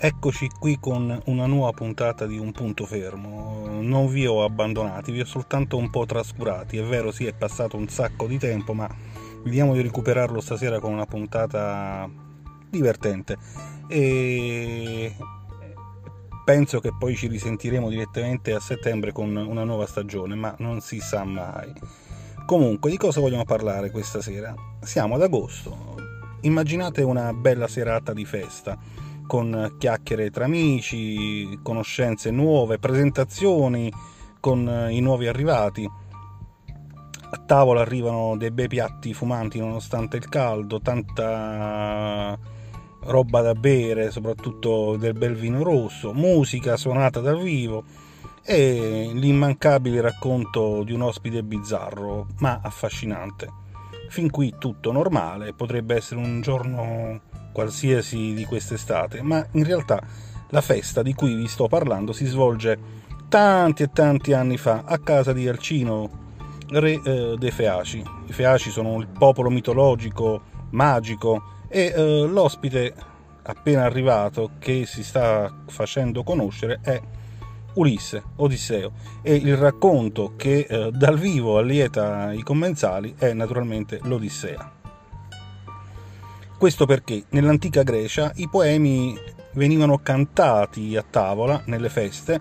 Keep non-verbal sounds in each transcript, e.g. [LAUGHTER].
Eccoci qui con una nuova puntata di Un punto fermo. Non vi ho abbandonati, vi ho soltanto un po' trascurati. È vero, sì, è passato un sacco di tempo, ma vediamo di recuperarlo stasera con una puntata divertente. E penso che poi ci risentiremo direttamente a settembre con una nuova stagione, ma non si sa mai. Comunque, di cosa vogliamo parlare questa sera? Siamo ad agosto. Immaginate una bella serata di festa con chiacchiere tra amici, conoscenze nuove, presentazioni con eh, i nuovi arrivati. A tavola arrivano dei bei piatti fumanti nonostante il caldo, tanta roba da bere, soprattutto del bel vino rosso, musica suonata dal vivo e l'immancabile racconto di un ospite bizzarro ma affascinante. Fin qui tutto normale, potrebbe essere un giorno qualsiasi di quest'estate, ma in realtà la festa di cui vi sto parlando si svolge tanti e tanti anni fa a casa di Alcino, re eh, dei Feaci. I Feaci sono il popolo mitologico, magico e eh, l'ospite appena arrivato che si sta facendo conoscere è Ulisse, Odisseo e il racconto che eh, dal vivo allieta i commensali è naturalmente l'Odissea. Questo perché nell'antica Grecia i poemi venivano cantati a tavola nelle feste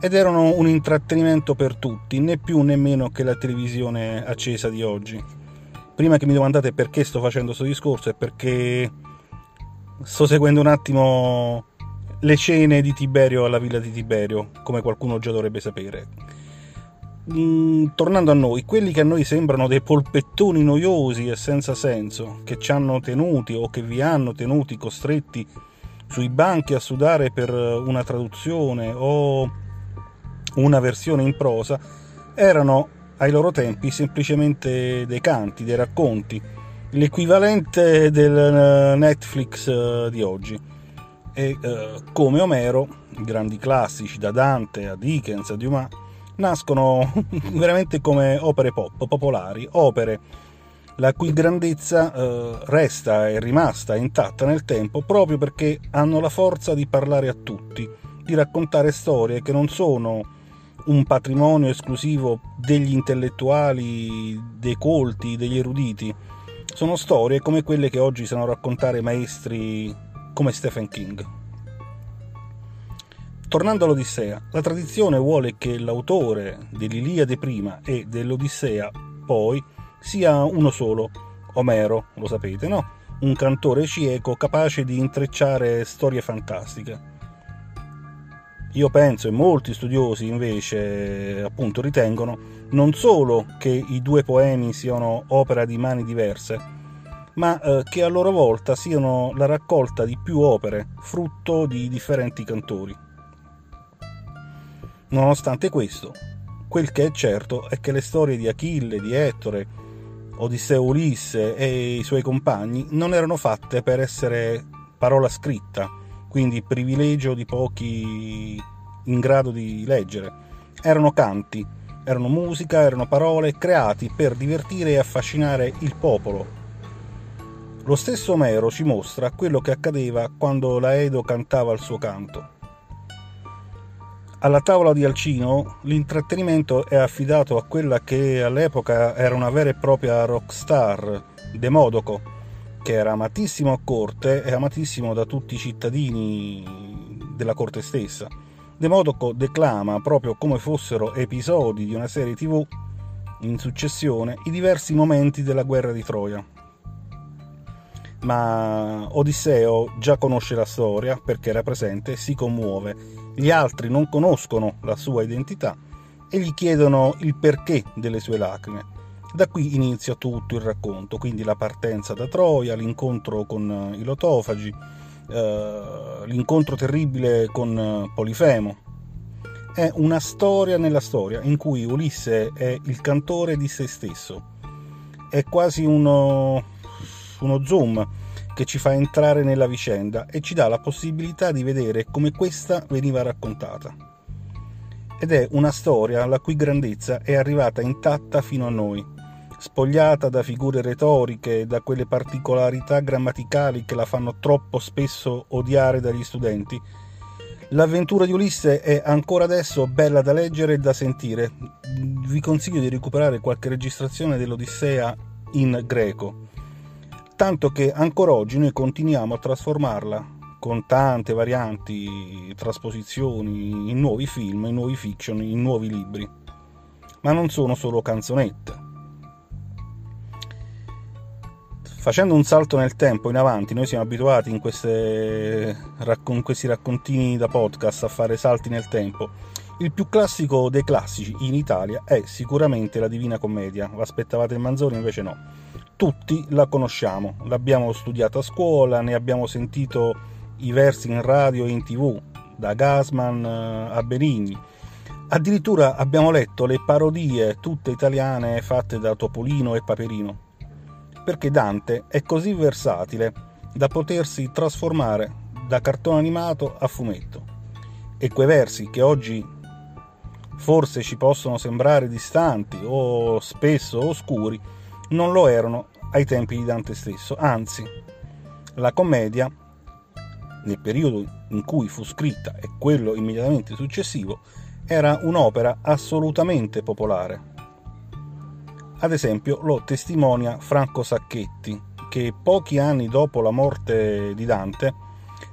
ed erano un intrattenimento per tutti, né più né meno che la televisione accesa di oggi. Prima che mi domandate perché sto facendo questo discorso è perché sto seguendo un attimo le cene di Tiberio alla villa di Tiberio, come qualcuno già dovrebbe sapere mm, tornando a noi, quelli che a noi sembrano dei polpettoni noiosi e senza senso, che ci hanno tenuti o che vi hanno tenuti costretti sui banchi a sudare per una traduzione o una versione in prosa, erano ai loro tempi semplicemente dei canti, dei racconti, l'equivalente del eh, Netflix eh, di oggi. E eh, come Omero, grandi classici da Dante a Dickens a Dumas, nascono [LAUGHS] veramente come opere pop, popolari, opere la cui grandezza eh, resta e rimasta intatta nel tempo proprio perché hanno la forza di parlare a tutti, di raccontare storie che non sono un patrimonio esclusivo degli intellettuali, dei colti, degli eruditi. Sono storie come quelle che oggi sanno raccontare maestri come Stephen King. Tornando all'Odissea, la tradizione vuole che l'autore dell'Iliade prima e dell'Odissea poi sia uno solo, Omero, lo sapete, no? Un cantore cieco capace di intrecciare storie fantastiche. Io penso, e molti studiosi invece appunto ritengono, non solo che i due poemi siano opera di mani diverse, ma eh, che a loro volta siano la raccolta di più opere, frutto di differenti cantori. Nonostante questo, quel che è certo è che le storie di Achille, di Ettore, Odisseo Ulisse e i suoi compagni non erano fatte per essere parola scritta, quindi privilegio di pochi in grado di leggere. Erano canti, erano musica, erano parole creati per divertire e affascinare il popolo. Lo stesso Omero ci mostra quello che accadeva quando l'Aedo cantava il suo canto. Alla tavola di Alcino l'intrattenimento è affidato a quella che all'epoca era una vera e propria rockstar, Demodoco, che era amatissimo a corte e amatissimo da tutti i cittadini della corte stessa. Demodoco declama proprio come fossero episodi di una serie tv in successione i diversi momenti della guerra di Troia. Ma Odisseo già conosce la storia perché era presente si commuove gli altri non conoscono la sua identità e gli chiedono il perché delle sue lacrime. Da qui inizia tutto il racconto, quindi la partenza da Troia, l'incontro con i lotofagi, eh, l'incontro terribile con Polifemo. È una storia nella storia in cui Ulisse è il cantore di se stesso. È quasi uno, uno zoom che ci fa entrare nella vicenda e ci dà la possibilità di vedere come questa veniva raccontata. Ed è una storia la cui grandezza è arrivata intatta fino a noi, spogliata da figure retoriche da quelle particolarità grammaticali che la fanno troppo spesso odiare dagli studenti, L'avventura di Ulisse è ancora adesso bella da leggere e da sentire. Vi consiglio di recuperare qualche registrazione dell'Odissea in greco, tanto che ancora oggi noi continuiamo a trasformarla con tante varianti, trasposizioni in nuovi film, in nuovi fiction, in nuovi libri. Ma non sono solo canzonette. Facendo un salto nel tempo in avanti, noi siamo abituati in, queste, in questi raccontini da podcast a fare salti nel tempo. Il più classico dei classici in Italia è sicuramente la Divina Commedia. Aspettavate il Manzoni, invece no. Tutti la conosciamo, l'abbiamo studiata a scuola, ne abbiamo sentito i versi in radio e in tv, da Gasman eh, a Benigni. Addirittura abbiamo letto le parodie tutte italiane fatte da Topolino e Paperino perché Dante è così versatile da potersi trasformare da cartone animato a fumetto. E quei versi che oggi forse ci possono sembrare distanti o spesso oscuri, non lo erano ai tempi di Dante stesso, anzi, la commedia, nel periodo in cui fu scritta e quello immediatamente successivo, era un'opera assolutamente popolare. Ad esempio lo testimonia Franco Sacchetti, che pochi anni dopo la morte di Dante,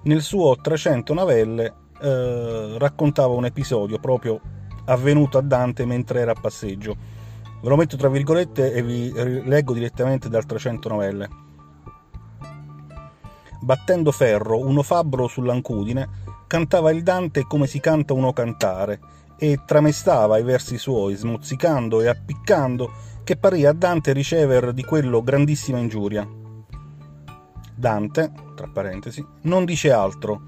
nel suo 300 novelle eh, raccontava un episodio proprio avvenuto a Dante mentre era a passeggio. Ve lo metto tra virgolette e vi leggo direttamente dal 300 novelle. Battendo ferro, uno fabbro sull'ancudine, cantava il Dante come si canta uno cantare, e tramestava i versi suoi, smozzicando e appiccando che parì a Dante ricever di quello grandissima ingiuria. Dante, tra parentesi, non dice altro,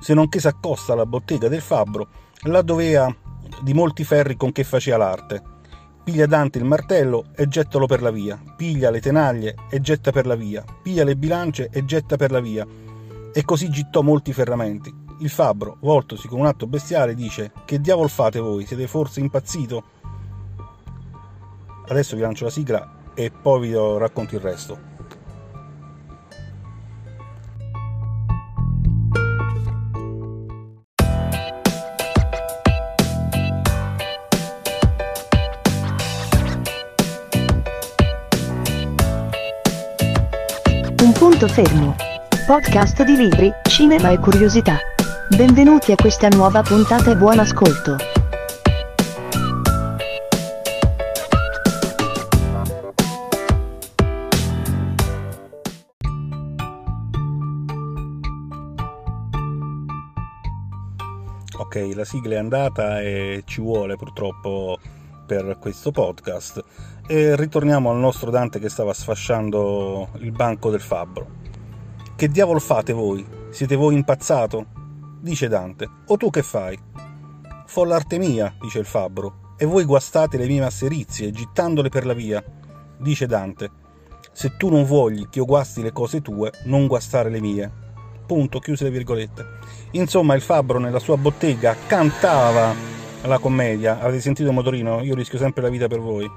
se non che s'accosta alla bottega del fabbro, là dovea di molti ferri con che faceva l'arte. Piglia Dante il martello e gettalo per la via, piglia le tenaglie e getta per la via, piglia le bilance e getta per la via. E così gittò molti ferramenti. Il fabbro, voltosi con un atto bestiale, dice: Che diavolo fate voi? Siete forse impazzito? Adesso vi lancio la sigla e poi vi racconto il resto. Punto fermo. Podcast di libri, cinema e curiosità. Benvenuti a questa nuova puntata e buon ascolto. ok, la sigla è andata e ci vuole purtroppo per questo podcast. E ritorniamo al nostro Dante che stava sfasciando il banco del fabbro. Che diavolo fate voi? Siete voi impazzato? Dice Dante. O tu che fai? Fo l'arte mia, dice il fabbro, e voi guastate le mie masserizie, gittandole per la via. Dice Dante. Se tu non vuogli che io guasti le cose tue, non guastare le mie. Punto, chiuse le virgolette. Insomma, il fabbro nella sua bottega cantava la commedia. Avete sentito Motorino? Io rischio sempre la vita per voi.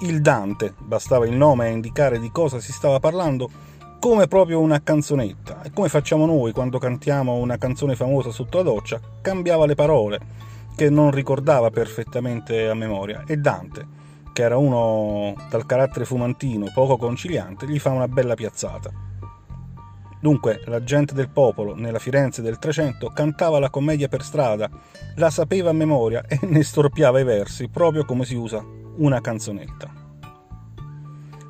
Il Dante, bastava il nome a indicare di cosa si stava parlando, come proprio una canzonetta. E come facciamo noi quando cantiamo una canzone famosa sotto la doccia, cambiava le parole, che non ricordava perfettamente a memoria. E Dante, che era uno dal carattere fumantino, poco conciliante, gli fa una bella piazzata. Dunque, la gente del popolo, nella Firenze del Trecento, cantava la commedia per strada, la sapeva a memoria e ne storpiava i versi, proprio come si usa una canzonetta.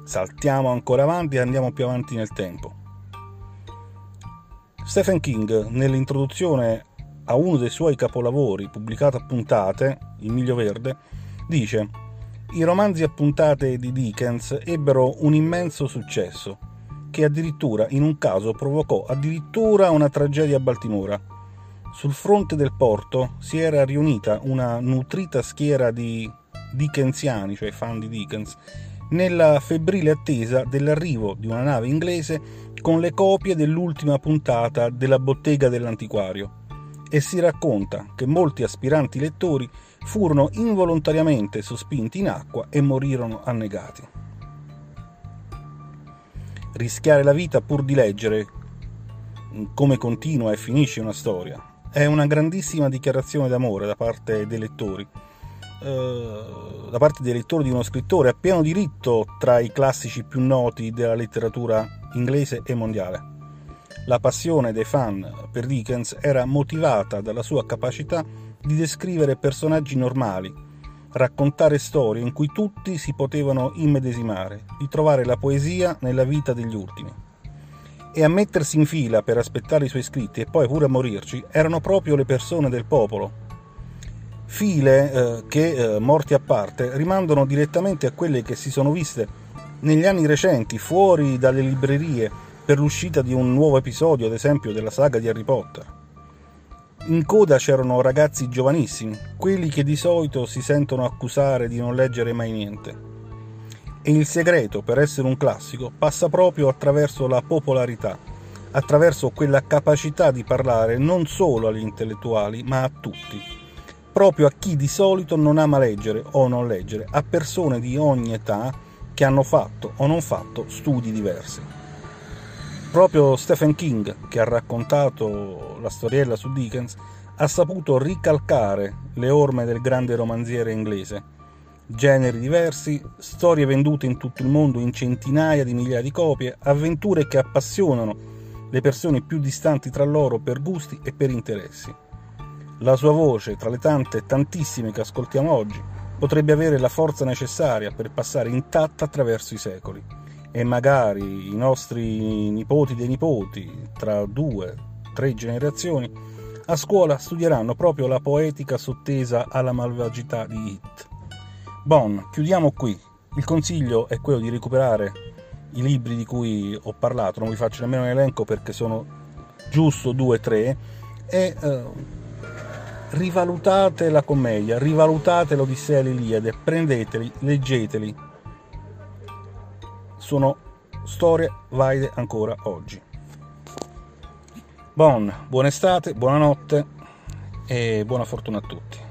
Saltiamo ancora avanti e andiamo più avanti nel tempo. Stephen King, nell'introduzione a uno dei suoi capolavori, pubblicato a puntate, Il Miglio Verde, dice i romanzi a puntate di Dickens ebbero un immenso successo che addirittura in un caso provocò addirittura una tragedia a Baltimora. Sul fronte del porto si era riunita una nutrita schiera di dickensiani, cioè fan di Dickens, nella febbrile attesa dell'arrivo di una nave inglese con le copie dell'ultima puntata della bottega dell'antiquario e si racconta che molti aspiranti lettori furono involontariamente sospinti in acqua e morirono annegati. Rischiare la vita pur di leggere come continua e finisce una storia. È una grandissima dichiarazione d'amore da parte dei lettori, eh, da parte dei lettori di uno scrittore a pieno diritto tra i classici più noti della letteratura inglese e mondiale. La passione dei fan per Dickens era motivata dalla sua capacità di descrivere personaggi normali, raccontare storie in cui tutti si potevano immedesimare, di trovare la poesia nella vita degli ultimi. E a mettersi in fila per aspettare i suoi scritti e poi pure a morirci erano proprio le persone del popolo. File eh, che, eh, morti a parte, rimandano direttamente a quelle che si sono viste negli anni recenti fuori dalle librerie per l'uscita di un nuovo episodio, ad esempio, della saga di Harry Potter. In coda c'erano ragazzi giovanissimi, quelli che di solito si sentono accusare di non leggere mai niente. E il segreto per essere un classico passa proprio attraverso la popolarità, attraverso quella capacità di parlare non solo agli intellettuali, ma a tutti, proprio a chi di solito non ama leggere o non leggere, a persone di ogni età che hanno fatto o non fatto studi diversi. Proprio Stephen King, che ha raccontato la storiella su Dickens, ha saputo ricalcare le orme del grande romanziere inglese. Generi diversi, storie vendute in tutto il mondo in centinaia di migliaia di copie, avventure che appassionano le persone più distanti tra loro per gusti e per interessi. La sua voce, tra le tante tantissime che ascoltiamo oggi, potrebbe avere la forza necessaria per passare intatta attraverso i secoli e magari i nostri nipoti dei nipoti, tra due, tre generazioni, a scuola studieranno proprio la poetica sottesa alla malvagità di Hit. Bon, chiudiamo qui. Il consiglio è quello di recuperare i libri di cui ho parlato, non vi faccio nemmeno un elenco perché sono giusto due o tre, e eh, rivalutate la commedia, rivalutate l'Odissea e l'Iliade, prendeteli, leggeteli. Sono storie valide ancora oggi. Bon, buona estate, buonanotte e buona fortuna a tutti.